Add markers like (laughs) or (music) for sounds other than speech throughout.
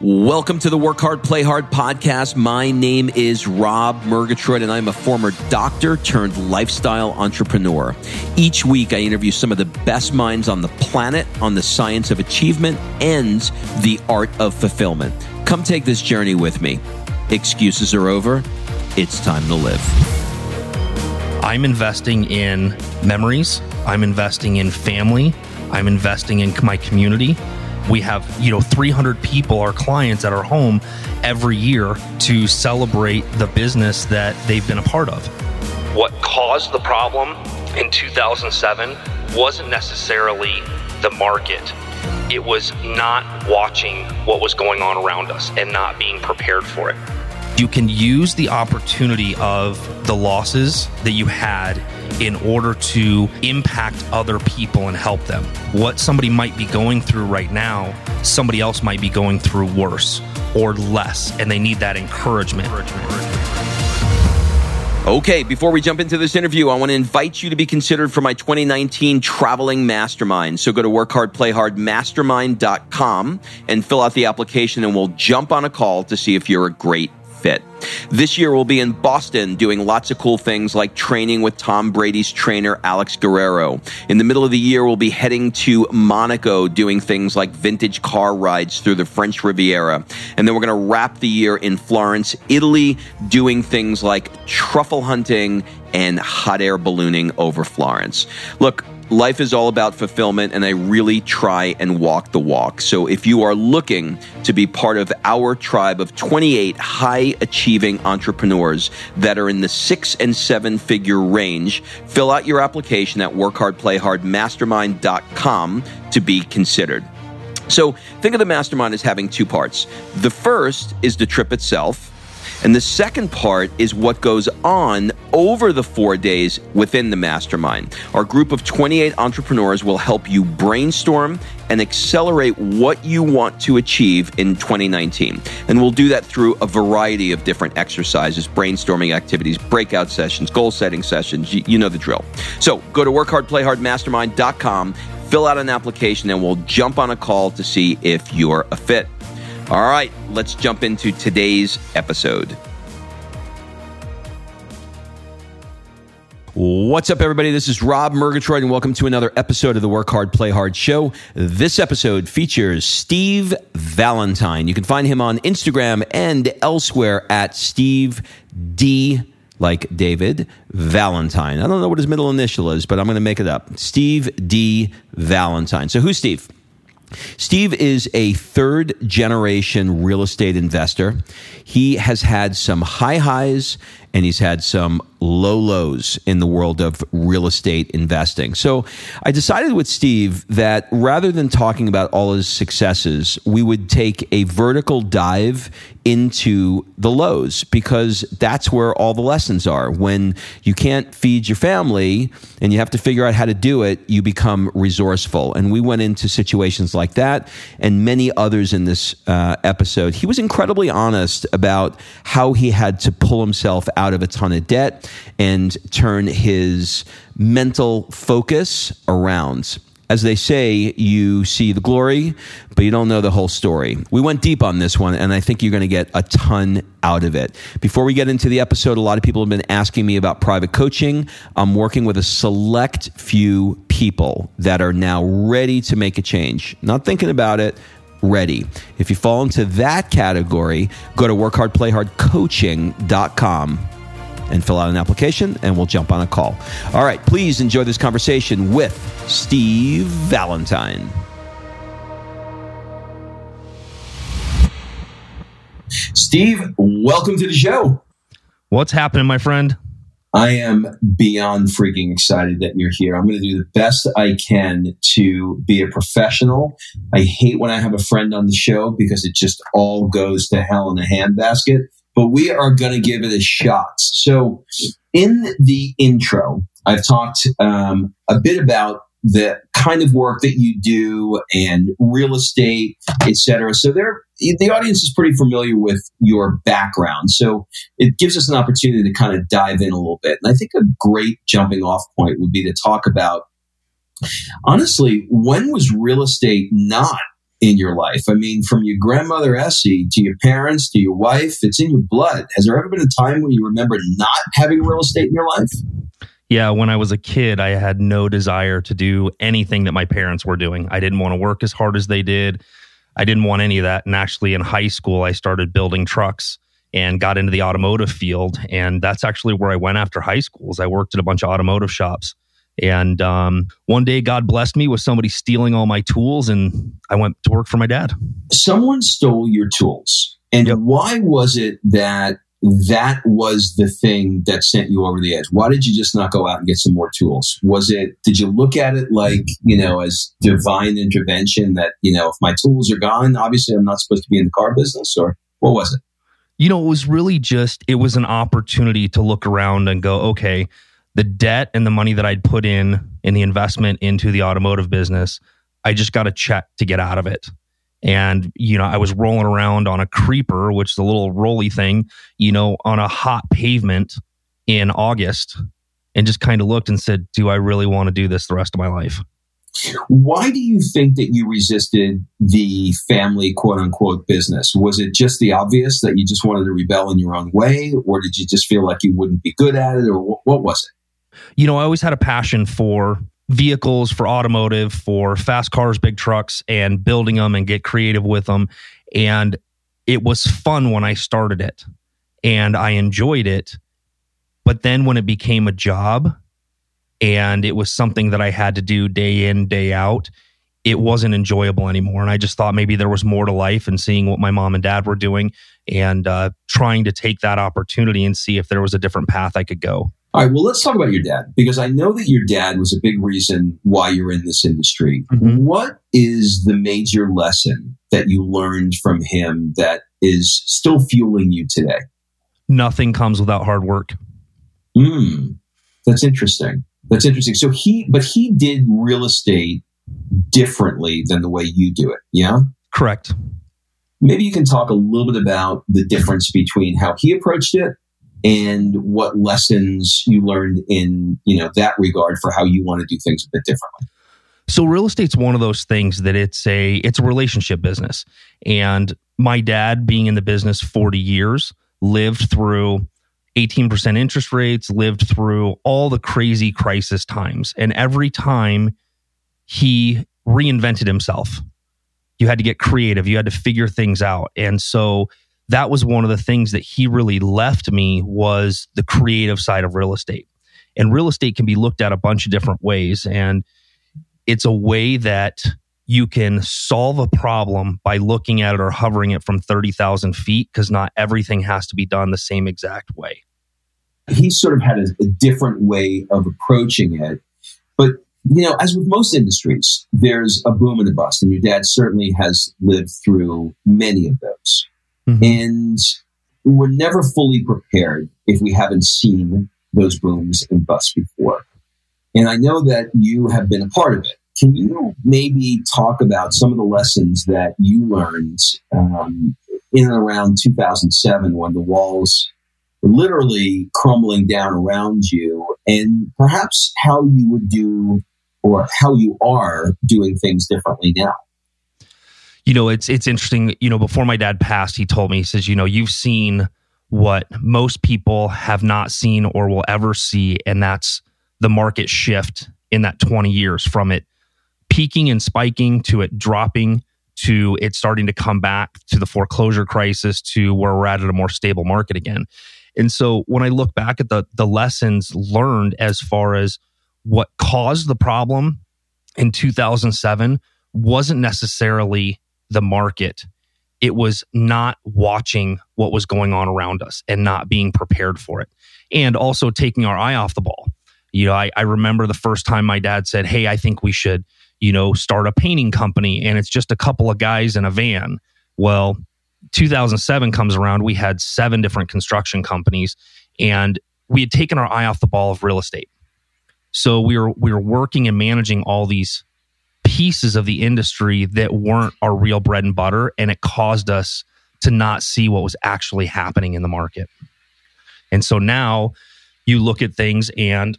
Welcome to the Work Hard, Play Hard podcast. My name is Rob Murgatroyd, and I'm a former doctor turned lifestyle entrepreneur. Each week, I interview some of the best minds on the planet on the science of achievement and the art of fulfillment. Come take this journey with me. Excuses are over. It's time to live. I'm investing in memories, I'm investing in family, I'm investing in my community we have you know 300 people our clients at our home every year to celebrate the business that they've been a part of. What caused the problem in 2007 wasn't necessarily the market. It was not watching what was going on around us and not being prepared for it. You can use the opportunity of the losses that you had in order to impact other people and help them. What somebody might be going through right now, somebody else might be going through worse or less, and they need that encouragement. Okay, before we jump into this interview, I want to invite you to be considered for my 2019 traveling mastermind. So go to workhardplayhardmastermind.com and fill out the application and we'll jump on a call to see if you're a great fit. This year we'll be in Boston doing lots of cool things like training with Tom Brady's trainer Alex Guerrero. In the middle of the year we'll be heading to Monaco doing things like vintage car rides through the French Riviera. And then we're going to wrap the year in Florence, Italy doing things like truffle hunting and hot air ballooning over Florence. Look, Life is all about fulfillment, and I really try and walk the walk. So, if you are looking to be part of our tribe of 28 high achieving entrepreneurs that are in the six and seven figure range, fill out your application at workhardplayhardmastermind.com to be considered. So, think of the mastermind as having two parts. The first is the trip itself. And the second part is what goes on over the four days within the mastermind. Our group of 28 entrepreneurs will help you brainstorm and accelerate what you want to achieve in 2019. And we'll do that through a variety of different exercises, brainstorming activities, breakout sessions, goal setting sessions. You, know the drill. So go to workhardplayhardmastermind.com, fill out an application, and we'll jump on a call to see if you're a fit. All right, let's jump into today's episode. What's up, everybody? This is Rob Murgatroyd, and welcome to another episode of the Work Hard, Play Hard show. This episode features Steve Valentine. You can find him on Instagram and elsewhere at Steve D like David Valentine. I don't know what his middle initial is, but I'm going to make it up. Steve D. Valentine. So, who's Steve? Steve is a third generation real estate investor. He has had some high highs and he's had some low lows in the world of real estate investing. So I decided with Steve that rather than talking about all his successes, we would take a vertical dive into the lows because that's where all the lessons are. When you can't feed your family and you have to figure out how to do it, you become resourceful. And we went into situations like that and many others in this uh, episode. He was incredibly honest about how he had to pull himself out of a ton of debt and turn his mental focus around. As they say, you see the glory, but you don't know the whole story. We went deep on this one, and I think you're going to get a ton out of it. Before we get into the episode, a lot of people have been asking me about private coaching. I'm working with a select few people that are now ready to make a change. Not thinking about it, ready. If you fall into that category, go to workhardplayhardcoaching.com and fill out an application and we'll jump on a call. All right, please enjoy this conversation with Steve Valentine. Steve, welcome to the show. What's happening, my friend? I am beyond freaking excited that you're here. I'm going to do the best I can to be a professional. I hate when I have a friend on the show because it just all goes to hell in a handbasket, but we are going to give it a shot. So, in the intro, I've talked um, a bit about the kind of work that you do and real estate, etc. So there, the audience is pretty familiar with your background. So it gives us an opportunity to kind of dive in a little bit. And I think a great jumping off point would be to talk about honestly, when was real estate not in your life? I mean, from your grandmother Essie to your parents to your wife, it's in your blood. Has there ever been a time when you remember not having real estate in your life? Yeah, when I was a kid, I had no desire to do anything that my parents were doing. I didn't want to work as hard as they did. I didn't want any of that. And actually, in high school, I started building trucks and got into the automotive field. And that's actually where I went after high school. Is I worked at a bunch of automotive shops. And um, one day, God blessed me with somebody stealing all my tools, and I went to work for my dad. Someone stole your tools. And yep. why was it that that was the thing that sent you over the edge? Why did you just not go out and get some more tools? Was it, did you look at it like, you know, as divine intervention that, you know, if my tools are gone, obviously I'm not supposed to be in the car business or what was it? You know, it was really just, it was an opportunity to look around and go, okay, the debt and the money that I'd put in in the investment into the automotive business, I just got a check to get out of it. And, you know, I was rolling around on a creeper, which is a little rolly thing, you know, on a hot pavement in August and just kind of looked and said, Do I really want to do this the rest of my life? Why do you think that you resisted the family quote unquote business? Was it just the obvious that you just wanted to rebel in your own way, or did you just feel like you wouldn't be good at it, or what was it? You know, I always had a passion for vehicles for automotive, for fast cars, big trucks, and building them and get creative with them. And it was fun when I started it and I enjoyed it. But then when it became a job and it was something that I had to do day in, day out, it wasn't enjoyable anymore. And I just thought maybe there was more to life and seeing what my mom and dad were doing and uh, trying to take that opportunity and see if there was a different path I could go. All right, well, let's talk about your dad because I know that your dad was a big reason why you're in this industry. Mm-hmm. What is the major lesson that you learned from him that is still fueling you today? Nothing comes without hard work. Hmm, that's interesting. That's interesting. So he, but he did real estate differently than the way you do it. Yeah. Correct. Maybe you can talk a little bit about the difference between how he approached it and what lessons you learned in you know that regard for how you want to do things a bit differently. So real estate's one of those things that it's a it's a relationship business. And my dad being in the business 40 years lived through 18% interest rates lived through all the crazy crisis times. And every time he reinvented himself you had to get creative you had to figure things out. And so that was one of the things that he really left me was the creative side of real estate. And real estate can be looked at a bunch of different ways. And it's a way that you can solve a problem by looking at it or hovering it from 30,000 feet because not everything has to be done the same exact way. He sort of had a, a different way of approaching it. But, you know, as with most industries, there's a boom and a bust. And your dad certainly has lived through many of those. Mm-hmm. And we're never fully prepared if we haven't seen those booms and busts before. And I know that you have been a part of it. Can you maybe talk about some of the lessons that you learned um, in and around 2007 when the walls were literally crumbling down around you and perhaps how you would do or how you are doing things differently now? You know, it's it's interesting. You know, before my dad passed, he told me, he says, you know, you've seen what most people have not seen or will ever see, and that's the market shift in that 20 years from it peaking and spiking to it dropping to it starting to come back to the foreclosure crisis to where we're at at a more stable market again. And so when I look back at the the lessons learned as far as what caused the problem in 2007 wasn't necessarily the market. It was not watching what was going on around us and not being prepared for it. And also taking our eye off the ball. You know, I, I remember the first time my dad said, Hey, I think we should, you know, start a painting company. And it's just a couple of guys in a van. Well, 2007 comes around, we had seven different construction companies and we had taken our eye off the ball of real estate. So we were we were working and managing all these pieces of the industry that weren't our real bread and butter. And it caused us to not see what was actually happening in the market. And so now you look at things and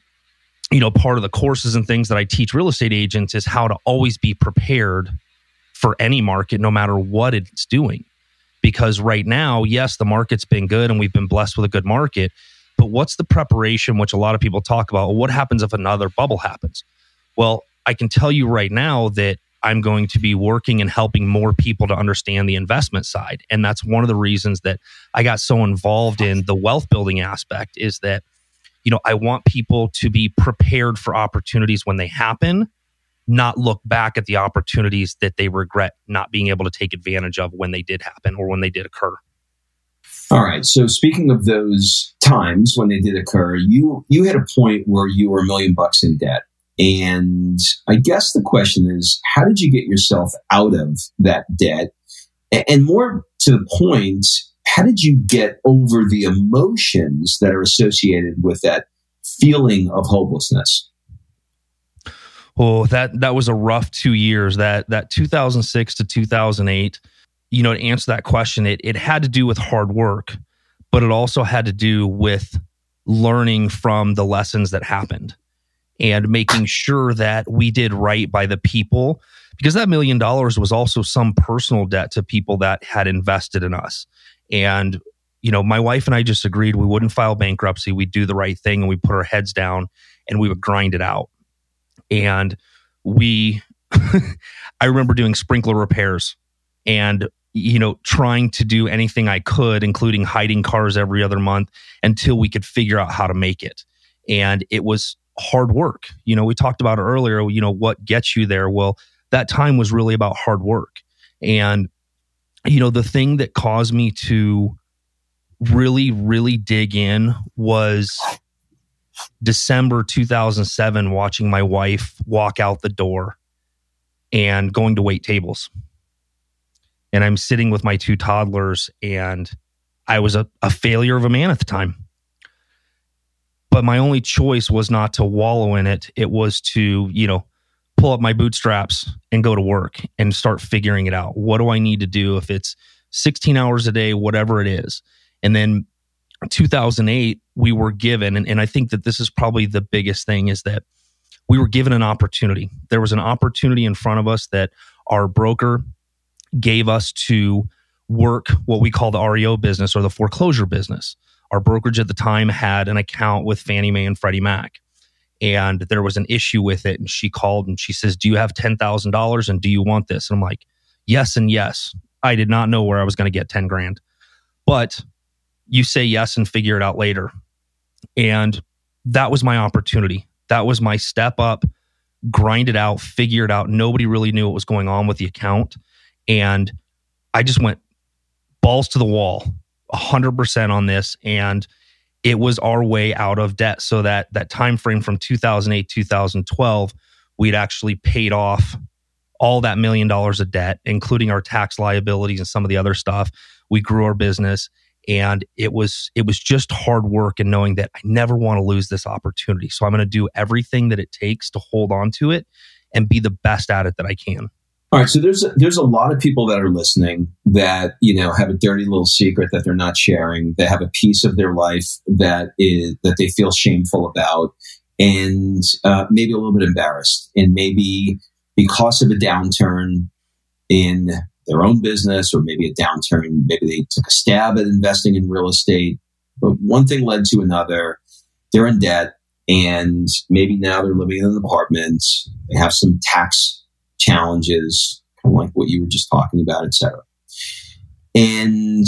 you know part of the courses and things that I teach real estate agents is how to always be prepared for any market, no matter what it's doing. Because right now, yes, the market's been good and we've been blessed with a good market. But what's the preparation, which a lot of people talk about? What happens if another bubble happens? Well, I can tell you right now that I'm going to be working and helping more people to understand the investment side. And that's one of the reasons that I got so involved in the wealth building aspect is that, you know, I want people to be prepared for opportunities when they happen, not look back at the opportunities that they regret not being able to take advantage of when they did happen or when they did occur. All right. So speaking of those times when they did occur, you you had a point where you were a million bucks in debt. And I guess the question is, how did you get yourself out of that debt? And more to the point, how did you get over the emotions that are associated with that feeling of hopelessness? Oh, that that was a rough two years. That that 2006 to 2008. You know, to answer that question, it it had to do with hard work, but it also had to do with learning from the lessons that happened and making sure that we did right by the people because that million dollars was also some personal debt to people that had invested in us. And, you know, my wife and I just agreed we wouldn't file bankruptcy. We'd do the right thing and we put our heads down and we would grind it out. And we, (laughs) I remember doing sprinkler repairs and, you know, trying to do anything I could, including hiding cars every other month until we could figure out how to make it. And it was hard work. You know, we talked about earlier, you know, what gets you there. Well, that time was really about hard work. And, you know, the thing that caused me to really, really dig in was December 2007, watching my wife walk out the door and going to wait tables. And I'm sitting with my two toddlers, and I was a, a failure of a man at the time but my only choice was not to wallow in it. It was to, you know, pull up my bootstraps and go to work and start figuring it out. What do I need to do if it's 16 hours a day, whatever it is? And then 2008, we were given, and, and I think that this is probably the biggest thing is that we were given an opportunity. There was an opportunity in front of us that our broker gave us to work what we call the REO business or the foreclosure business our brokerage at the time had an account with Fannie Mae and Freddie Mac. And there was an issue with it. And she called and she says, Do you have $10,000 and do you want this? And I'm like, Yes and yes. I did not know where I was going to get 10 grand. But you say yes and figure it out later. And that was my opportunity. That was my step up, grind it out, figure it out. Nobody really knew what was going on with the account. And I just went balls to the wall 100% on this and it was our way out of debt. So that that time frame from 2008 2012 we'd actually paid off all that million dollars of debt including our tax liabilities and some of the other stuff. We grew our business and it was it was just hard work and knowing that I never want to lose this opportunity. So I'm going to do everything that it takes to hold on to it and be the best at it that I can all right, so there's there's a lot of people that are listening that you know have a dirty little secret that they're not sharing. They have a piece of their life that is that they feel shameful about, and uh, maybe a little bit embarrassed, and maybe because of a downturn in their own business, or maybe a downturn, maybe they took a stab at investing in real estate, but one thing led to another. They're in debt, and maybe now they're living in an apartment. They have some tax challenges, kind of like what you were just talking about, et cetera. And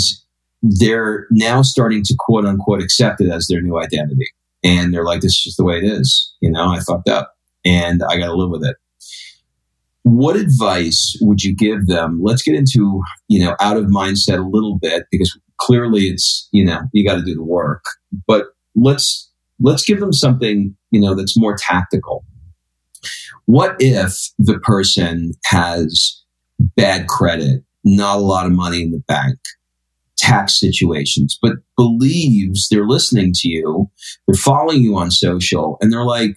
they're now starting to quote unquote accept it as their new identity. And they're like, this is just the way it is. You know, I fucked up and I got to live with it. What advice would you give them? Let's get into, you know, out of mindset a little bit because clearly it's, you know, you got to do the work, but let's, let's give them something, you know, that's more tactical what if the person has bad credit, not a lot of money in the bank, tax situations, but believes they're listening to you, they're following you on social, and they're like,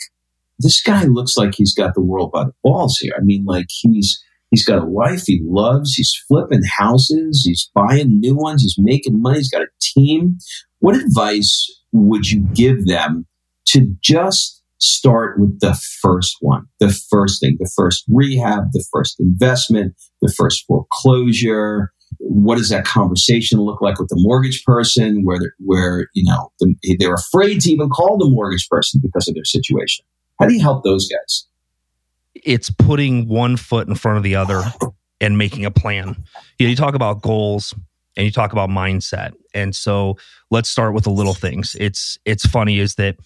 this guy looks like he's got the world by the balls here. I mean, like he's he's got a wife he loves, he's flipping houses, he's buying new ones, he's making money, he's got a team. What advice would you give them to just start with the first one, the first thing, the first rehab, the first investment, the first foreclosure. What does that conversation look like with the mortgage person where, where, you know, they're afraid to even call the mortgage person because of their situation? How do you help those guys? It's putting one foot in front of the other and making a plan. You, know, you talk about goals and you talk about mindset. And so let's start with the little things. It's it's funny is that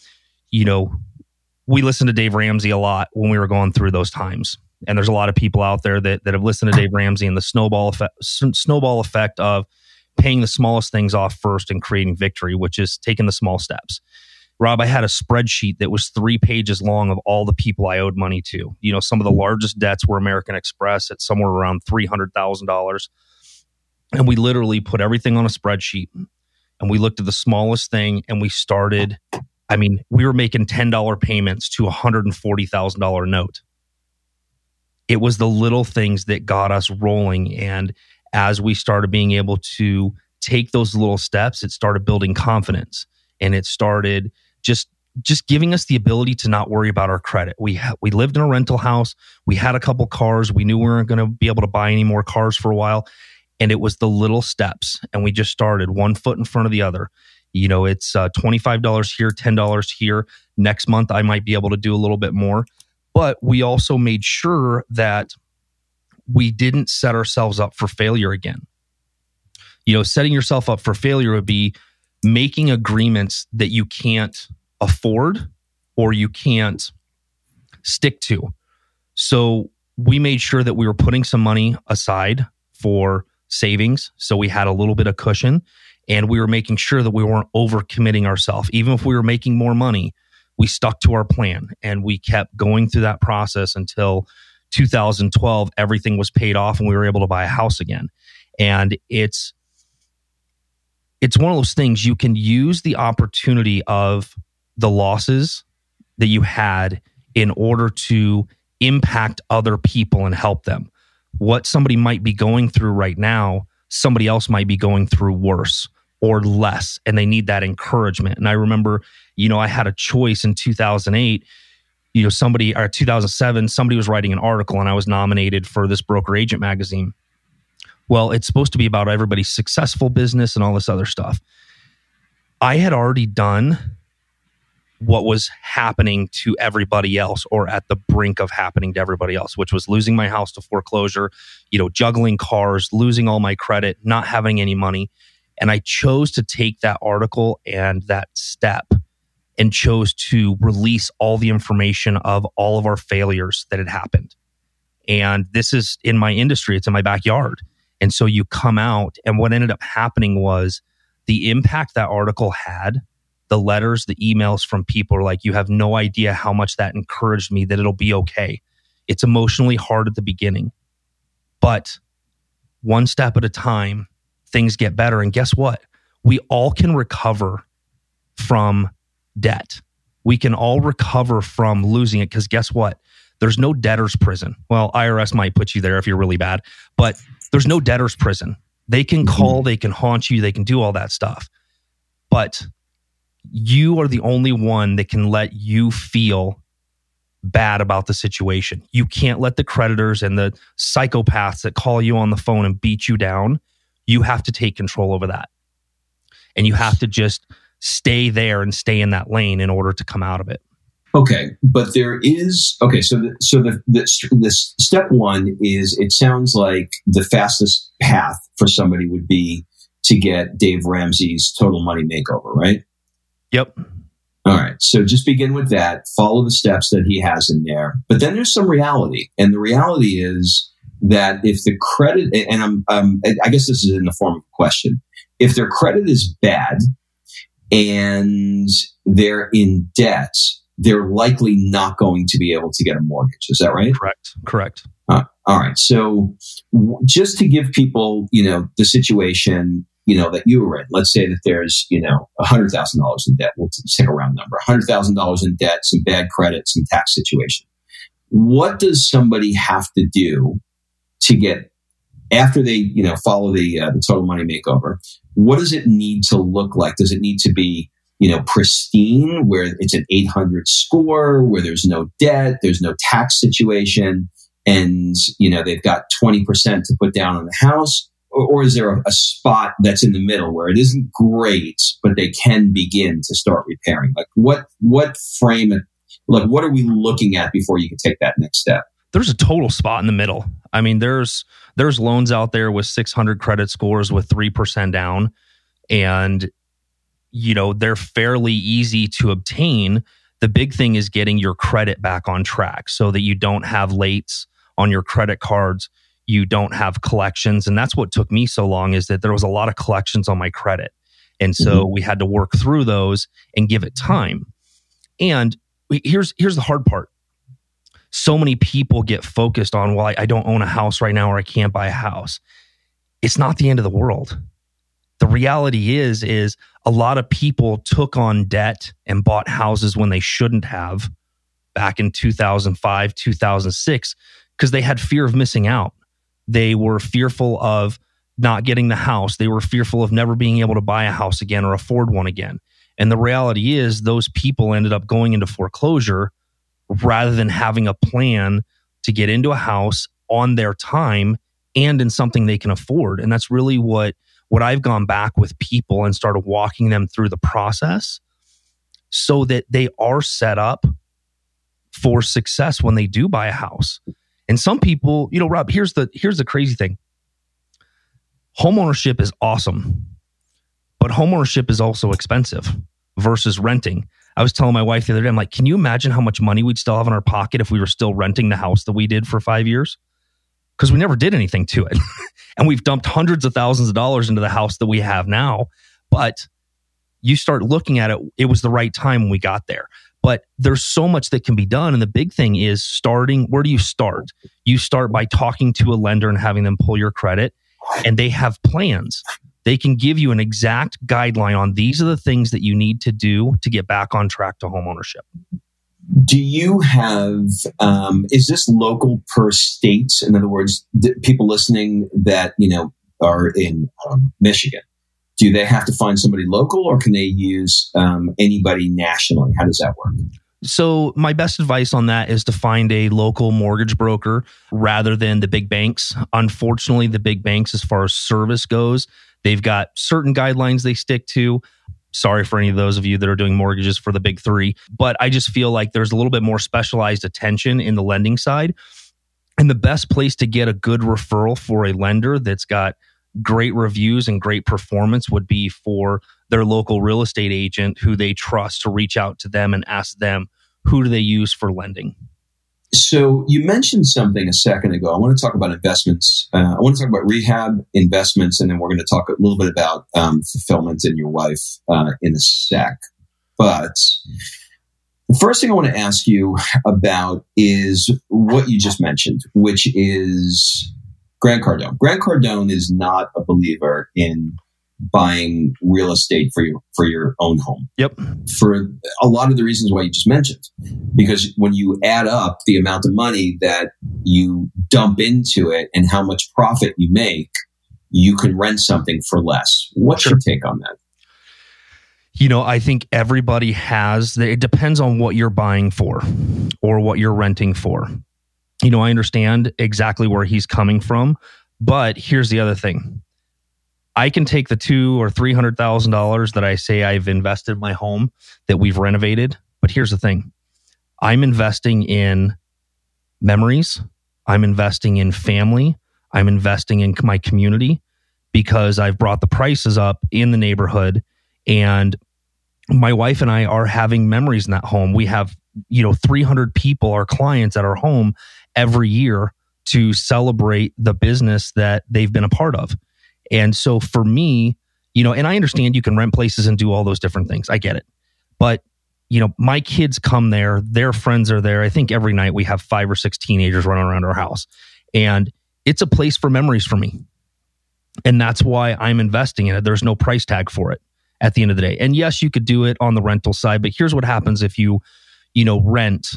you know we listened to Dave Ramsey a lot when we were going through those times. And there's a lot of people out there that, that have listened to Dave Ramsey and the snowball effect, snowball effect of paying the smallest things off first and creating victory, which is taking the small steps. Rob, I had a spreadsheet that was three pages long of all the people I owed money to. You know, some of the largest debts were American Express at somewhere around $300,000. And we literally put everything on a spreadsheet and we looked at the smallest thing and we started. I mean, we were making $10 payments to a $140,000 note. It was the little things that got us rolling. And as we started being able to take those little steps, it started building confidence and it started just just giving us the ability to not worry about our credit. We ha- we lived in a rental house. We had a couple cars. We knew we weren't going to be able to buy any more cars for a while, and it was the little steps. And we just started one foot in front of the other. You know, it's uh, twenty five dollars here, ten dollars here. Next month, I might be able to do a little bit more, but we also made sure that we didn't set ourselves up for failure again. You know, setting yourself up for failure would be making agreements that you can't afford or you can't stick to. So we made sure that we were putting some money aside for savings. So we had a little bit of cushion and we were making sure that we weren't over committing ourselves. Even if we were making more money, we stuck to our plan and we kept going through that process until 2012. Everything was paid off and we were able to buy a house again. And it's it's one of those things you can use the opportunity of the losses that you had in order to impact other people and help them. What somebody might be going through right now, somebody else might be going through worse or less, and they need that encouragement. And I remember, you know, I had a choice in 2008. You know, somebody or 2007, somebody was writing an article, and I was nominated for this broker agent magazine well, it's supposed to be about everybody's successful business and all this other stuff. I had already done what was happening to everybody else or at the brink of happening to everybody else, which was losing my house to foreclosure, you know, juggling cars, losing all my credit, not having any money. And I chose to take that article and that step and chose to release all the information of all of our failures that had happened. And this is in my industry, it's in my backyard. And so you come out, and what ended up happening was the impact that article had, the letters, the emails from people are like, you have no idea how much that encouraged me that it'll be okay. It's emotionally hard at the beginning, but one step at a time, things get better. And guess what? We all can recover from debt. We can all recover from losing it because guess what? There's no debtor's prison. Well, IRS might put you there if you're really bad, but there's no debtor's prison. They can mm-hmm. call, they can haunt you, they can do all that stuff. But you are the only one that can let you feel bad about the situation. You can't let the creditors and the psychopaths that call you on the phone and beat you down. You have to take control over that. And you have to just stay there and stay in that lane in order to come out of it. Okay, but there is okay. So, the, so the, the this step one is it sounds like the fastest path for somebody would be to get Dave Ramsey's total money makeover, right? Yep. All right. So just begin with that. Follow the steps that he has in there, but then there's some reality, and the reality is that if the credit, and I'm, um, I guess this is in the form of a question, if their credit is bad and they're in debt they're likely not going to be able to get a mortgage. Is that right? Correct. Correct. Uh, all right. So w- just to give people, you know, the situation, you know, that you were in, let's say that there's, you know, $100,000 in debt. We'll take a round number, $100,000 in debt, some bad credit, some tax situation. What does somebody have to do to get after they, you know, follow the, uh, the total money makeover? What does it need to look like? Does it need to be you know, pristine, where it's an 800 score, where there's no debt, there's no tax situation, and, you know, they've got 20% to put down on the house? Or, or is there a, a, spot that's in the middle where it isn't great, but they can begin to start repairing? Like what, what frame, like what are we looking at before you can take that next step? There's a total spot in the middle. I mean, there's, there's loans out there with 600 credit scores with 3% down. And you know they're fairly easy to obtain. The big thing is getting your credit back on track so that you don't have lates on your credit cards. You don't have collections. And that's what took me so long is that there was a lot of collections on my credit. And so mm-hmm. we had to work through those and give it time. And here's here's the hard part so many people get focused on well I, I don't own a house right now or i can't buy a house. It's not the end of the world. The reality is is a lot of people took on debt and bought houses when they shouldn't have back in 2005 2006 because they had fear of missing out. They were fearful of not getting the house. They were fearful of never being able to buy a house again or afford one again. And the reality is those people ended up going into foreclosure rather than having a plan to get into a house on their time and in something they can afford and that's really what what I've gone back with people and started walking them through the process so that they are set up for success when they do buy a house. And some people, you know, Rob, here's the here's the crazy thing. Homeownership is awesome, but homeownership is also expensive versus renting. I was telling my wife the other day, I'm like, can you imagine how much money we'd still have in our pocket if we were still renting the house that we did for five years? Because we never did anything to it. (laughs) and we've dumped hundreds of thousands of dollars into the house that we have now. But you start looking at it, it was the right time when we got there. But there's so much that can be done. And the big thing is starting where do you start? You start by talking to a lender and having them pull your credit, and they have plans. They can give you an exact guideline on these are the things that you need to do to get back on track to homeownership. Do you have um, is this local per state? In other words people listening that you know are in um, michigan do they have to find somebody local or can they use um, anybody nationally? How does that work? So my best advice on that is to find a local mortgage broker rather than the big banks. Unfortunately the big banks as far as service goes they've got certain guidelines they stick to Sorry for any of those of you that are doing mortgages for the big three, but I just feel like there's a little bit more specialized attention in the lending side. And the best place to get a good referral for a lender that's got great reviews and great performance would be for their local real estate agent who they trust to reach out to them and ask them who do they use for lending. So you mentioned something a second ago. I want to talk about investments. Uh, I want to talk about rehab investments, and then we're going to talk a little bit about um, fulfillment and your wife uh, in a sec. But the first thing I want to ask you about is what you just mentioned, which is Grant Cardone. Grant Cardone is not a believer in buying real estate for your for your own home. Yep. For a lot of the reasons why you just mentioned. Because when you add up the amount of money that you dump into it and how much profit you make, you can rent something for less. What's sure. your take on that? You know, I think everybody has it depends on what you're buying for or what you're renting for. You know, I understand exactly where he's coming from, but here's the other thing I can take the two or three hundred thousand dollars that I say I've invested in my home that we've renovated. But here's the thing I'm investing in memories, I'm investing in family, I'm investing in my community because I've brought the prices up in the neighborhood and my wife and I are having memories in that home. We have, you know, 300 people, our clients at our home every year to celebrate the business that they've been a part of. And so for me, you know, and I understand you can rent places and do all those different things. I get it. But, you know, my kids come there, their friends are there. I think every night we have five or six teenagers running around our house. And it's a place for memories for me. And that's why I'm investing in it. There's no price tag for it at the end of the day. And yes, you could do it on the rental side, but here's what happens if you, you know, rent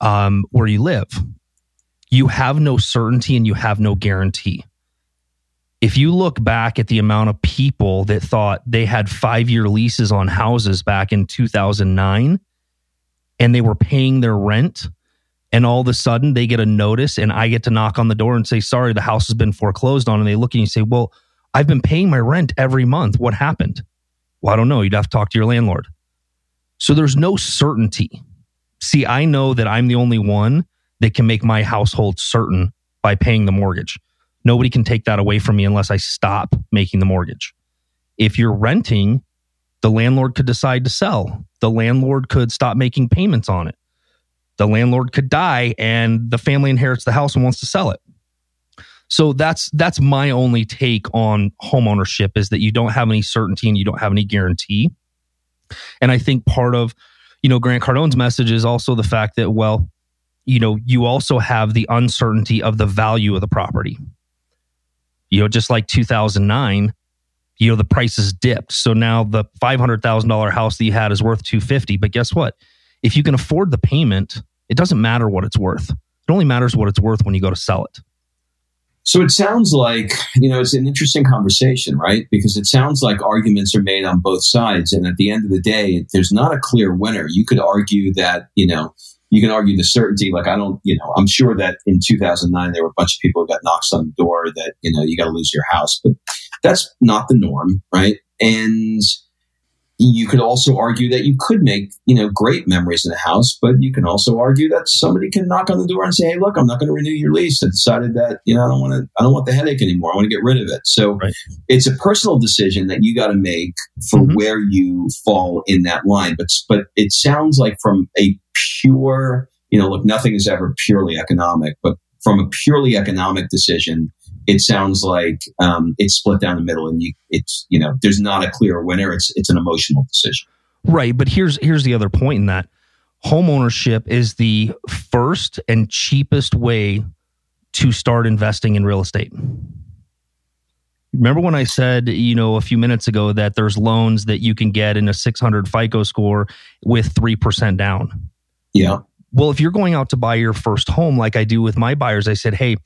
um, where you live. You have no certainty and you have no guarantee if you look back at the amount of people that thought they had five year leases on houses back in 2009 and they were paying their rent, and all of a sudden they get a notice and I get to knock on the door and say, Sorry, the house has been foreclosed on. And they look at you and say, Well, I've been paying my rent every month. What happened? Well, I don't know. You'd have to talk to your landlord. So there's no certainty. See, I know that I'm the only one that can make my household certain by paying the mortgage. Nobody can take that away from me unless I stop making the mortgage. If you're renting, the landlord could decide to sell. The landlord could stop making payments on it. The landlord could die and the family inherits the house and wants to sell it. So that's that's my only take on homeownership is that you don't have any certainty and you don't have any guarantee. And I think part of, you know, Grant Cardone's message is also the fact that well, you know, you also have the uncertainty of the value of the property. You know, just like 2009, you know, the prices dipped. So now the $500,000 house that you had is worth 250, but guess what? If you can afford the payment, it doesn't matter what it's worth. It only matters what it's worth when you go to sell it. So it sounds like, you know, it's an interesting conversation, right? Because it sounds like arguments are made on both sides. And at the end of the day, there's not a clear winner. You could argue that, you know, you can argue the certainty. Like, I don't, you know, I'm sure that in 2009, there were a bunch of people who got knocks on the door that, you know, you got to lose your house. But that's not the norm, right? And you could also argue that you could make, you know, great memories in a house, but you can also argue that somebody can knock on the door and say, "Hey, look, I'm not going to renew your lease. I decided that, you know, I don't want to, I don't want the headache anymore. I want to get rid of it." So right. it's a personal decision that you got to make for mm-hmm. where you fall in that line. But but it sounds like from a pure, you know, look, nothing is ever purely economic, but from a purely economic decision, it sounds like um, it's split down the middle, and you, it's you know there's not a clear winner. It's it's an emotional decision. Right, but here's here's the other point in that home ownership is the first and cheapest way to start investing in real estate. Remember when I said, you know, a few minutes ago that there's loans that you can get in a 600 FICO score with 3% down? Yeah. Well, if you're going out to buy your first home, like I do with my buyers, I said, hey,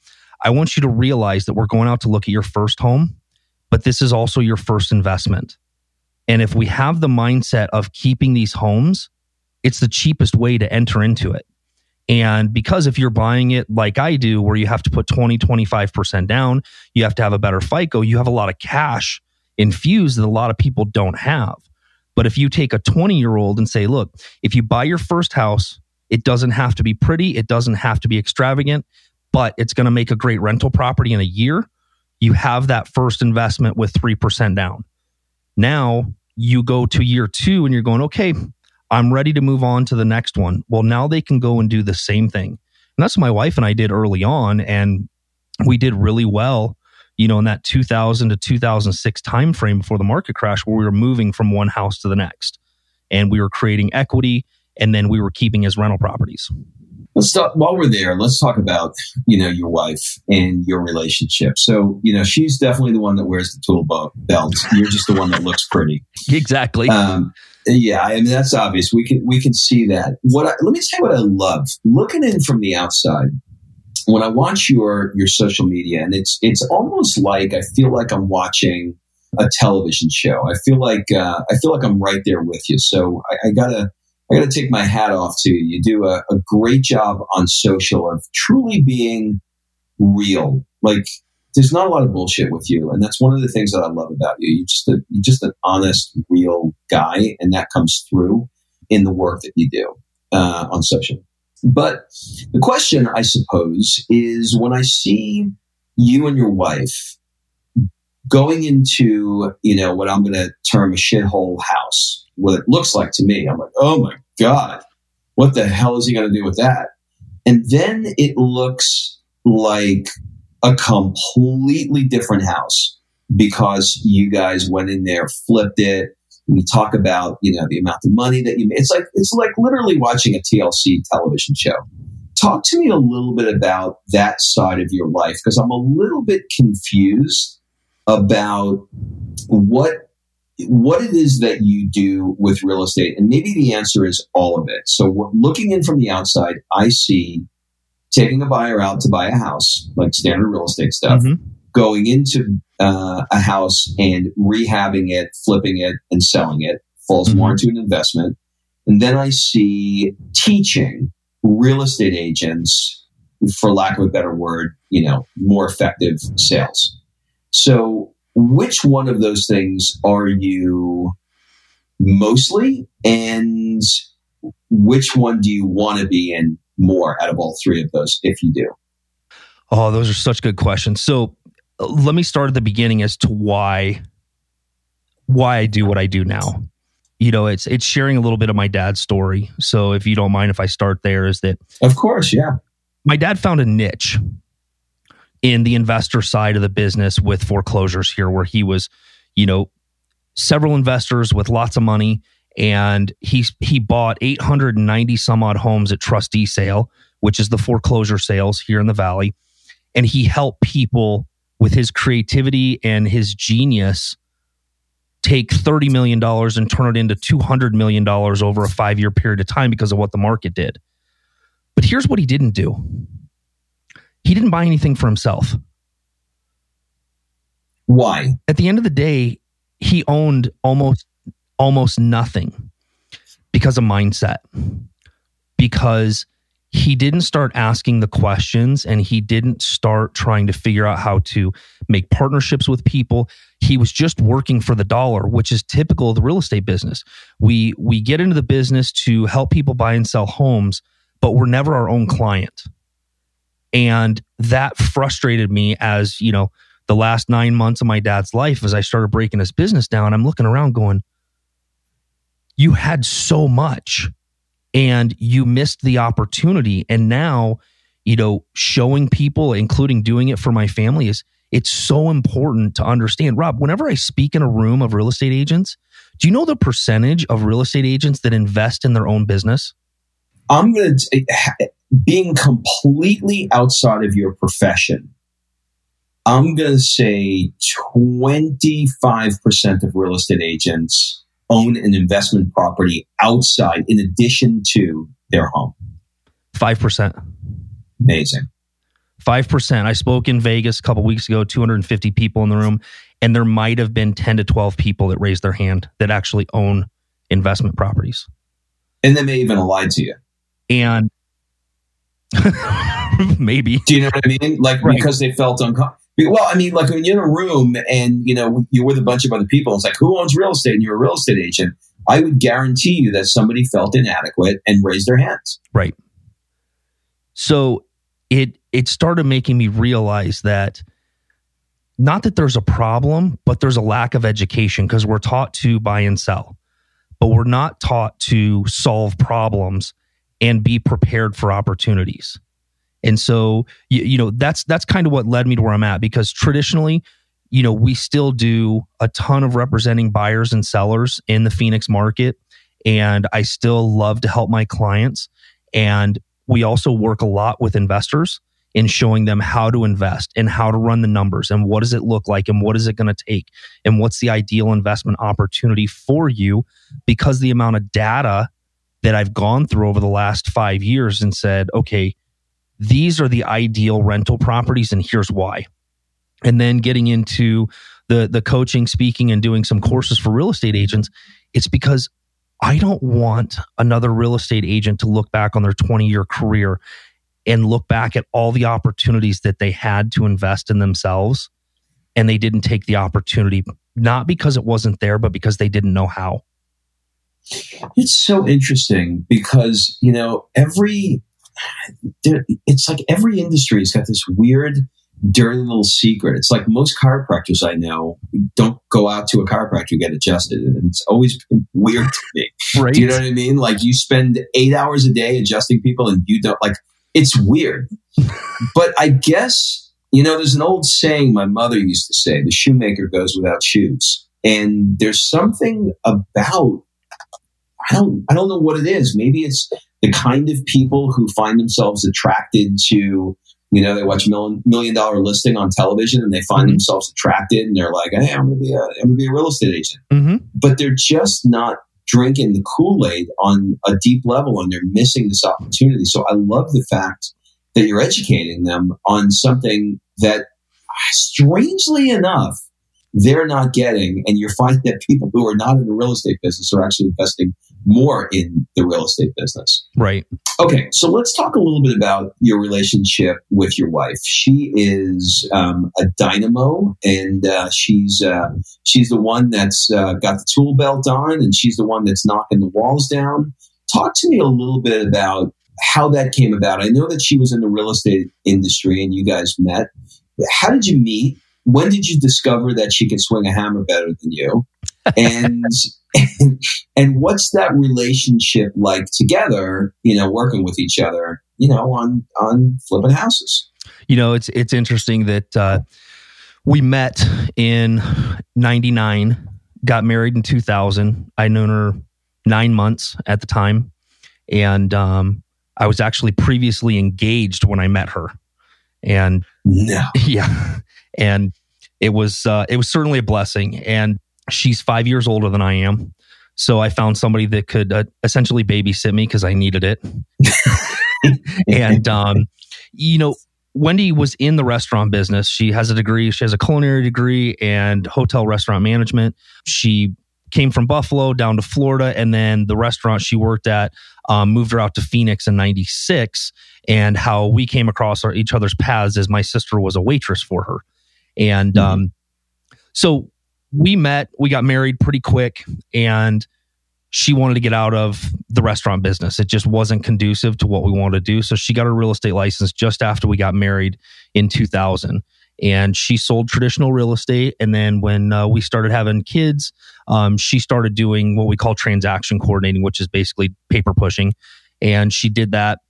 I want you to realize that we're going out to look at your first home, but this is also your first investment. And if we have the mindset of keeping these homes, it's the cheapest way to enter into it. And because if you're buying it like I do, where you have to put 20, 25% down, you have to have a better FICO, you have a lot of cash infused that a lot of people don't have. But if you take a 20 year old and say, look, if you buy your first house, it doesn't have to be pretty, it doesn't have to be extravagant, but it's going to make a great rental property in a year, you have that first investment with 3% down. Now you go to year two and you're going, okay, I'm ready to move on to the next one. Well, now they can go and do the same thing. And that's what my wife and I did early on. And we did really well, you know, in that 2000 to 2006 timeframe before the market crash, where we were moving from one house to the next. And we were creating equity and then we were keeping as rental properties. Let's talk while we're there. Let's talk about you know your wife and your relationship. So you know she's definitely the one that wears the tool belt. You're just the one that looks pretty. Exactly. Um, yeah, I mean that's obvious. We can we can see that. What I, let me say what I love looking in from the outside. When I watch your your social media, and it's it's almost like I feel like I'm watching a television show. I feel like uh, I feel like I'm right there with you. So I, I gotta I got to take my hat off to you. You do a, a great job on social of truly being real. Like there's not a lot of bullshit with you, and that's one of the things that I love about you. You're just a, you're just an honest, real guy, and that comes through in the work that you do uh, on social. But the question, I suppose, is when I see you and your wife going into you know what I'm going to term a shithole house, what it looks like to me. I'm like, oh my God, what the hell is he going to do with that? And then it looks like a completely different house because you guys went in there, flipped it. We talk about, you know, the amount of money that you made. It's like, it's like literally watching a TLC television show. Talk to me a little bit about that side of your life because I'm a little bit confused about what what it is that you do with real estate. And maybe the answer is all of it. So, looking in from the outside, I see taking a buyer out to buy a house, like standard real estate stuff, mm-hmm. going into uh, a house and rehabbing it, flipping it, and selling it falls mm-hmm. more into an investment. And then I see teaching real estate agents, for lack of a better word, you know, more effective sales. So, which one of those things are you mostly, and which one do you want to be in more out of all three of those, if you do? Oh, those are such good questions. So, uh, let me start at the beginning as to why why I do what I do now. You know, it's it's sharing a little bit of my dad's story. So if you don't mind if I start there is that Of course, yeah. My dad found a niche in the investor side of the business with foreclosures here where he was, you know, several investors with lots of money and he he bought 890 some odd homes at trustee sale, which is the foreclosure sales here in the valley, and he helped people with his creativity and his genius take $30 million and turn it into $200 million over a five year period of time because of what the market did. But here's what he didn't do he didn't buy anything for himself. Why? At the end of the day, he owned almost almost nothing because of mindset. Because he didn't start asking the questions and he didn't start trying to figure out how to make partnerships with people he was just working for the dollar which is typical of the real estate business we we get into the business to help people buy and sell homes but we're never our own client and that frustrated me as you know the last 9 months of my dad's life as I started breaking his business down I'm looking around going you had so much and you missed the opportunity. And now, you know, showing people, including doing it for my family, is it's so important to understand. Rob, whenever I speak in a room of real estate agents, do you know the percentage of real estate agents that invest in their own business? I'm going to, being completely outside of your profession, I'm going to say 25% of real estate agents own an investment property outside in addition to their home? 5%. Amazing. 5%. I spoke in Vegas a couple weeks ago, 250 people in the room, and there might have been 10 to 12 people that raised their hand that actually own investment properties. And they may even have lied to you. And (laughs) maybe. Do you know what I mean? Like right. because they felt uncomfortable. Well, I mean, like when you're in a room and you know you're with a bunch of other people, it's like who owns real estate, and you're a real estate agent. I would guarantee you that somebody felt inadequate and raised their hands. Right. So it it started making me realize that not that there's a problem, but there's a lack of education because we're taught to buy and sell, but we're not taught to solve problems and be prepared for opportunities. And so, you, you know, that's that's kind of what led me to where I'm at because traditionally, you know, we still do a ton of representing buyers and sellers in the Phoenix market. And I still love to help my clients. And we also work a lot with investors in showing them how to invest and how to run the numbers and what does it look like and what is it going to take and what's the ideal investment opportunity for you because the amount of data that I've gone through over the last five years and said, okay, these are the ideal rental properties and here's why. And then getting into the the coaching, speaking and doing some courses for real estate agents, it's because I don't want another real estate agent to look back on their 20 year career and look back at all the opportunities that they had to invest in themselves and they didn't take the opportunity not because it wasn't there but because they didn't know how. It's so interesting because, you know, every it's like every industry has got this weird, dirty little secret. It's like most chiropractors I know don't go out to a chiropractor to get adjusted. And it's always weird to me. Right. (laughs) Do you know what I mean? Like you spend eight hours a day adjusting people and you don't like it's weird. but I guess, you know, there's an old saying my mother used to say, the shoemaker goes without shoes. And there's something about I don't I don't know what it is. Maybe it's the kind of people who find themselves attracted to you know they watch million million dollar listing on television and they find mm-hmm. themselves attracted and they're like hey i'm gonna be a i'm gonna be a real estate agent mm-hmm. but they're just not drinking the kool-aid on a deep level and they're missing this opportunity so i love the fact that you're educating them on something that strangely enough, they're not getting, and you're finding that people who are not in the real estate business are actually investing more in the real estate business. Right. Okay, so let's talk a little bit about your relationship with your wife. She is um, a dynamo, and uh, she's uh, she's the one that's uh, got the tool belt on, and she's the one that's knocking the walls down. Talk to me a little bit about how that came about. I know that she was in the real estate industry, and you guys met. How did you meet? When did you discover that she could swing a hammer better than you? And and, (laughs) and what's that relationship like together, you know, working with each other, you know, on, on flipping houses? You know, it's, it's interesting that, uh, we met in 99, got married in 2000. I known her nine months at the time. And, um, I was actually previously engaged when I met her. And no. (laughs) yeah. And it was, uh, it was certainly a blessing. And She's five years older than I am. So I found somebody that could uh, essentially babysit me because I needed it. (laughs) and, um, you know, Wendy was in the restaurant business. She has a degree, she has a culinary degree and hotel restaurant management. She came from Buffalo down to Florida, and then the restaurant she worked at um, moved her out to Phoenix in '96. And how we came across our, each other's paths is my sister was a waitress for her, and mm-hmm. um, so we met, we got married pretty quick, and she wanted to get out of the restaurant business. It just wasn't conducive to what we wanted to do. So she got her real estate license just after we got married in 2000. And she sold traditional real estate. And then when uh, we started having kids, um, she started doing what we call transaction coordinating, which is basically paper pushing. And she did that.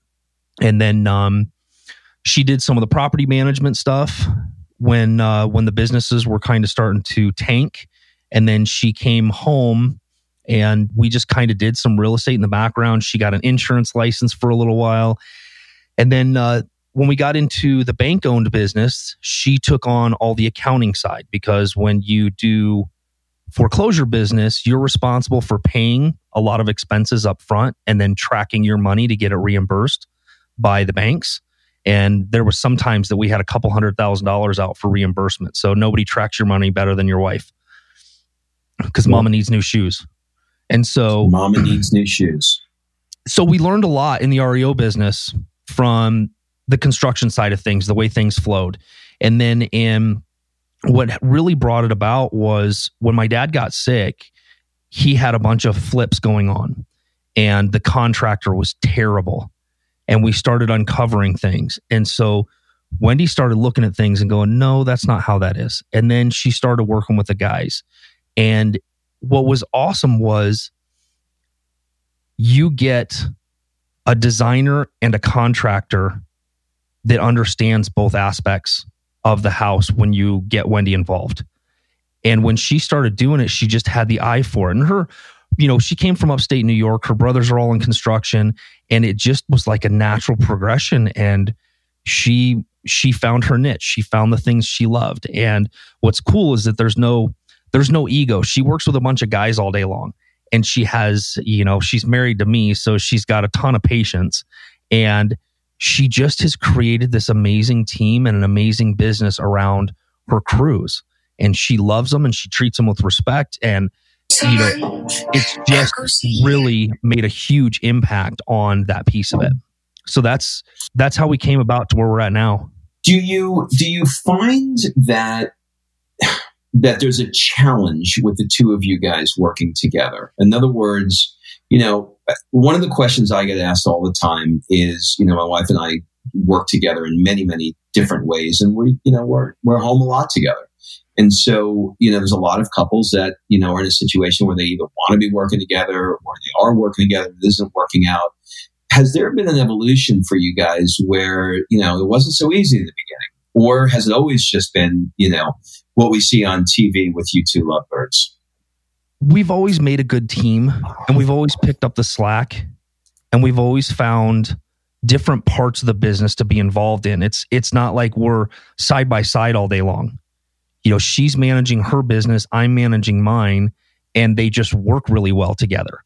And then um, she did some of the property management stuff when uh, when the businesses were kind of starting to tank, and then she came home and we just kind of did some real estate in the background. She got an insurance license for a little while, and then uh, when we got into the bank owned business, she took on all the accounting side because when you do foreclosure business, you're responsible for paying a lot of expenses up front and then tracking your money to get it reimbursed by the banks. And there was sometimes that we had a couple hundred thousand dollars out for reimbursement. So nobody tracks your money better than your wife because mama needs new shoes. And so mama needs new shoes. So we learned a lot in the REO business from the construction side of things, the way things flowed. And then in what really brought it about was when my dad got sick, he had a bunch of flips going on and the contractor was terrible and we started uncovering things. And so Wendy started looking at things and going, no, that's not how that is. And then she started working with the guys. And what was awesome was you get a designer and a contractor that understands both aspects of the house when you get Wendy involved. And when she started doing it, she just had the eye for it. And her you know, she came from upstate New York. Her brothers are all in construction, and it just was like a natural progression. And she she found her niche. She found the things she loved. And what's cool is that there's no there's no ego. She works with a bunch of guys all day long, and she has you know she's married to me, so she's got a ton of patience, and she just has created this amazing team and an amazing business around her crews. And she loves them and she treats them with respect. And you know, it's just really made a huge impact on that piece of it. So that's that's how we came about to where we're at now. Do you do you find that that there's a challenge with the two of you guys working together? In other words, you know, one of the questions I get asked all the time is, you know, my wife and I work together in many, many different ways, and we, you know, we're we're home a lot together. And so, you know, there's a lot of couples that, you know, are in a situation where they either want to be working together or they are working together, this isn't working out. Has there been an evolution for you guys where, you know, it wasn't so easy in the beginning? Or has it always just been, you know, what we see on TV with you two lovebirds? We've always made a good team and we've always picked up the slack and we've always found different parts of the business to be involved in. It's it's not like we're side by side all day long you know, she's managing her business, I'm managing mine, and they just work really well together.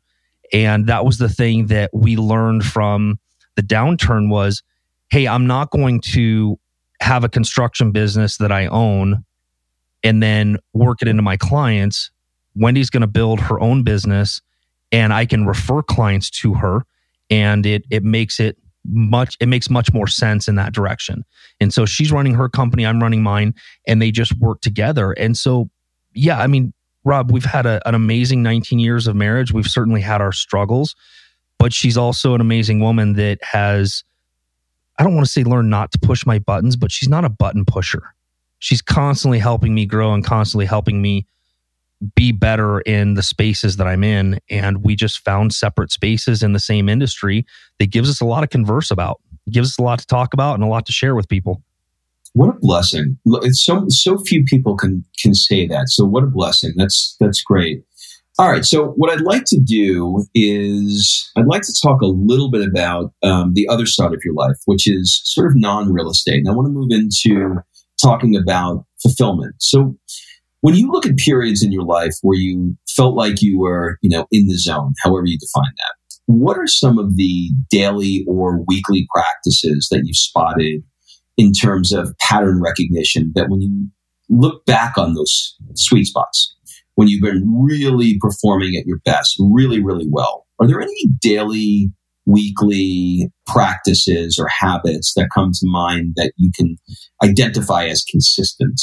And that was the thing that we learned from the downturn was, hey, I'm not going to have a construction business that I own and then work it into my clients. Wendy's going to build her own business and I can refer clients to her and it it makes it much it makes much more sense in that direction. And so she's running her company, I'm running mine and they just work together. And so yeah, I mean Rob, we've had a, an amazing 19 years of marriage. We've certainly had our struggles, but she's also an amazing woman that has I don't want to say learn not to push my buttons, but she's not a button pusher. She's constantly helping me grow and constantly helping me be better in the spaces that I'm in. And we just found separate spaces in the same industry that gives us a lot to converse about, gives us a lot to talk about and a lot to share with people. What a blessing! It's so so few people can can say that. So what a blessing! That's that's great. All right. So what I'd like to do is I'd like to talk a little bit about um, the other side of your life, which is sort of non real estate. And I want to move into talking about fulfillment. So when you look at periods in your life where you felt like you were, you know, in the zone, however you define that, what are some of the daily or weekly practices that you've spotted in terms of pattern recognition that when you look back on those sweet spots, when you've been really performing at your best, really, really well. Are there any daily, weekly practices or habits that come to mind that you can identify as consistent?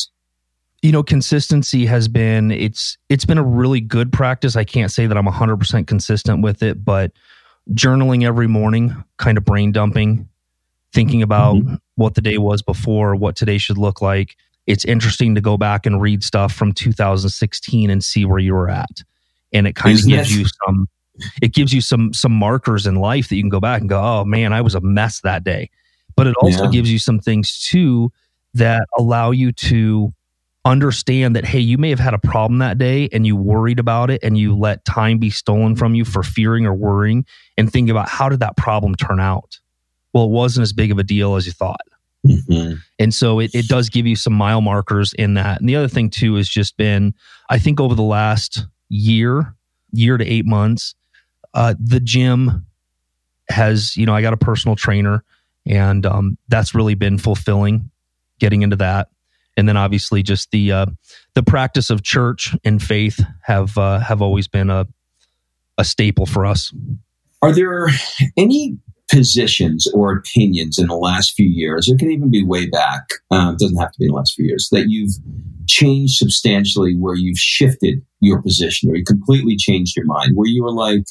You know, consistency has been it's it's been a really good practice. I can't say that I'm 100% consistent with it, but journaling every morning, kind of brain dumping, thinking about mm-hmm. what the day was before, what today should look like, it's interesting to go back and read stuff from 2016 and see where you were at. And it kind of gives you some it gives you some some markers in life that you can go back and go, "Oh man, I was a mess that day." But it also yeah. gives you some things too that allow you to understand that hey, you may have had a problem that day and you worried about it and you let time be stolen from you for fearing or worrying and think about how did that problem turn out? Well, it wasn't as big of a deal as you thought. Mm-hmm. And so it, it does give you some mile markers in that. And the other thing too has just been, I think over the last year, year to eight months, uh, the gym has, you know, I got a personal trainer and um, that's really been fulfilling getting into that. And then obviously just the, uh, the practice of church and faith have, uh, have always been a, a staple for us. Are there any positions or opinions in the last few years, it can even be way back, um, doesn't have to be in the last few years, that you've changed substantially where you've shifted your position or you completely changed your mind, where you were like,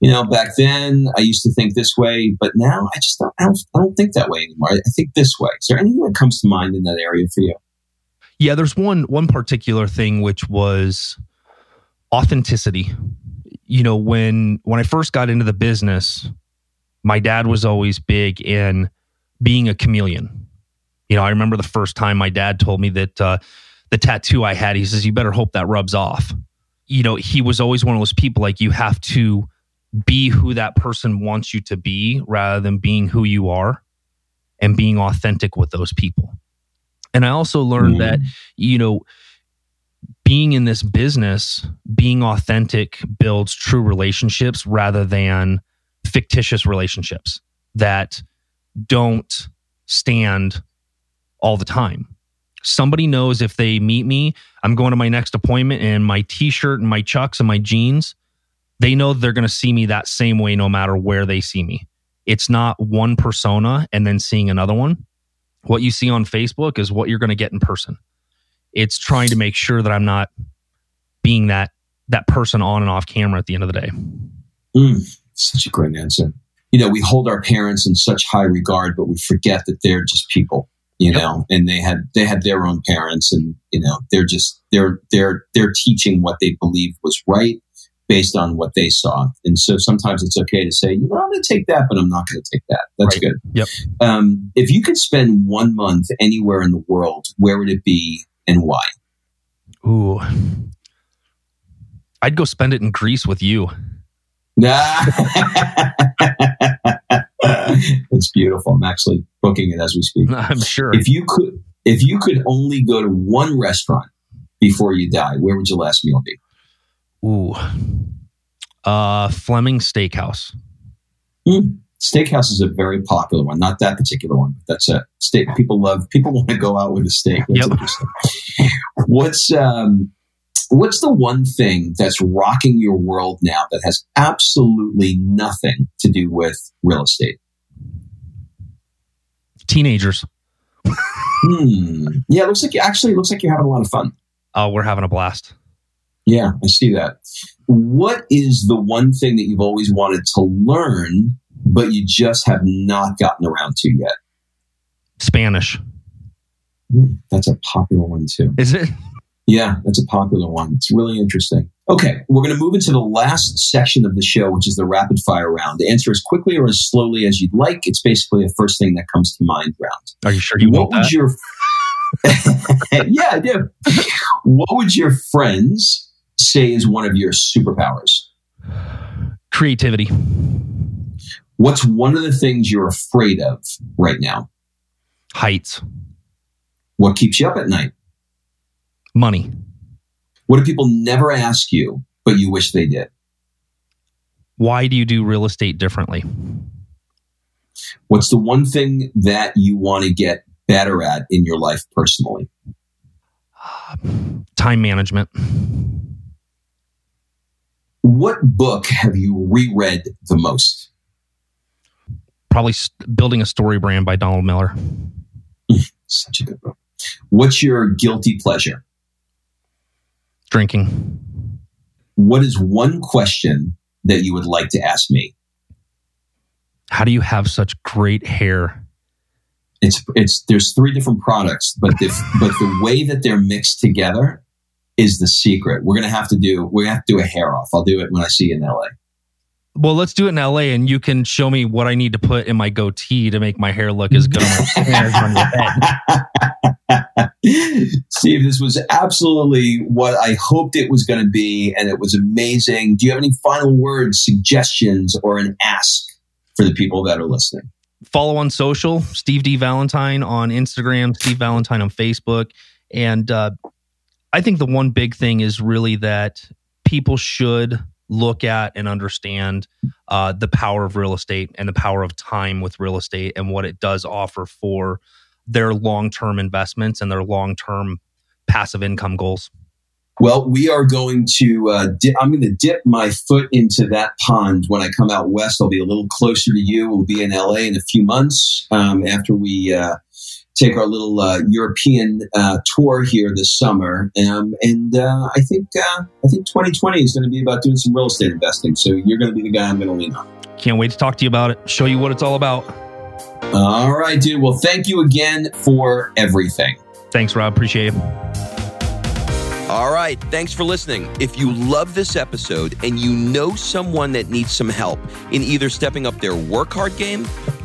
you know, back then I used to think this way, but now I just don't, I don't, I don't think that way anymore. I think this way. Is there anything that comes to mind in that area for you? Yeah, there's one one particular thing which was authenticity. You know, when when I first got into the business, my dad was always big in being a chameleon. You know, I remember the first time my dad told me that uh, the tattoo I had, he says, you better hope that rubs off. You know, he was always one of those people like you have to be who that person wants you to be rather than being who you are and being authentic with those people. And I also learned mm. that, you know, being in this business, being authentic builds true relationships rather than fictitious relationships that don't stand all the time. Somebody knows if they meet me, I'm going to my next appointment in my t shirt and my chucks and my jeans. They know they're going to see me that same way no matter where they see me. It's not one persona and then seeing another one. What you see on Facebook is what you're going to get in person. It's trying to make sure that I'm not being that that person on and off camera at the end of the day. Mm. Such a great answer. You know, we hold our parents in such high regard, but we forget that they're just people. You yep. know, and they had they had their own parents, and you know, they're just they're they're they're teaching what they believe was right based on what they saw. And so sometimes it's okay to say, you know, I'm going to take that, but I'm not going to take that. That's right. good. Yep. Um, if you could spend one month anywhere in the world, where would it be and why? Ooh, I'd go spend it in Greece with you. (laughs) it's beautiful. I'm actually booking it as we speak. (laughs) I'm sure. If you could, if you could only go to one restaurant before you die, where would your last meal be? Ooh, uh, Fleming Steakhouse. Mm, Steakhouse is a very popular one. Not that particular one, but that's a steak. People love. People (laughs) want to go out with a steak. That's Yep. interesting. What's um, what's the one thing that's rocking your world now that has absolutely nothing to do with real estate? Teenagers. Hmm. Yeah, it looks like you actually looks like you're having a lot of fun. Oh, we're having a blast. Yeah, I see that. What is the one thing that you've always wanted to learn, but you just have not gotten around to yet? Spanish. Hmm, That's a popular one too. Is it? Yeah, that's a popular one. It's really interesting. Okay, we're going to move into the last section of the show, which is the rapid fire round. Answer as quickly or as slowly as you'd like. It's basically a first thing that comes to mind round. Are you sure you what want would that? your (laughs) Yeah, I do. What would your friends say is one of your superpowers? Creativity. What's one of the things you're afraid of right now? Heights. What keeps you up at night? Money. What do people never ask you, but you wish they did? Why do you do real estate differently? What's the one thing that you want to get better at in your life personally? Time management. What book have you reread the most? Probably building a story brand by Donald Miller. (laughs) Such a good book. What's your guilty pleasure? Drinking. What is one question that you would like to ask me? How do you have such great hair? It's it's there's three different products, but the but the way that they're mixed together is the secret. We're gonna have to do we're gonna have to do a hair off. I'll do it when I see you in LA. Well, let's do it in LA and you can show me what I need to put in my goatee to make my hair look as good on my as on your head. (laughs) Steve, this was absolutely what I hoped it was going to be, and it was amazing. Do you have any final words, suggestions, or an ask for the people that are listening? Follow on social, Steve D. Valentine on Instagram, Steve Valentine on Facebook. And uh, I think the one big thing is really that people should look at and understand uh, the power of real estate and the power of time with real estate and what it does offer for their long term investments and their long term passive income goals. Well, we are going to. Uh, di- I'm going to dip my foot into that pond when I come out west. I'll be a little closer to you. We'll be in LA in a few months um, after we uh, take our little uh, European uh, tour here this summer. Um, and uh, I think uh, I think 2020 is going to be about doing some real estate investing. So you're going to be the guy I'm going to lean on. Can't wait to talk to you about it, show you what it's all about. All right, dude. Well, thank you again for everything. Thanks, Rob. Appreciate it. All right. Thanks for listening. If you love this episode and you know someone that needs some help in either stepping up their work hard game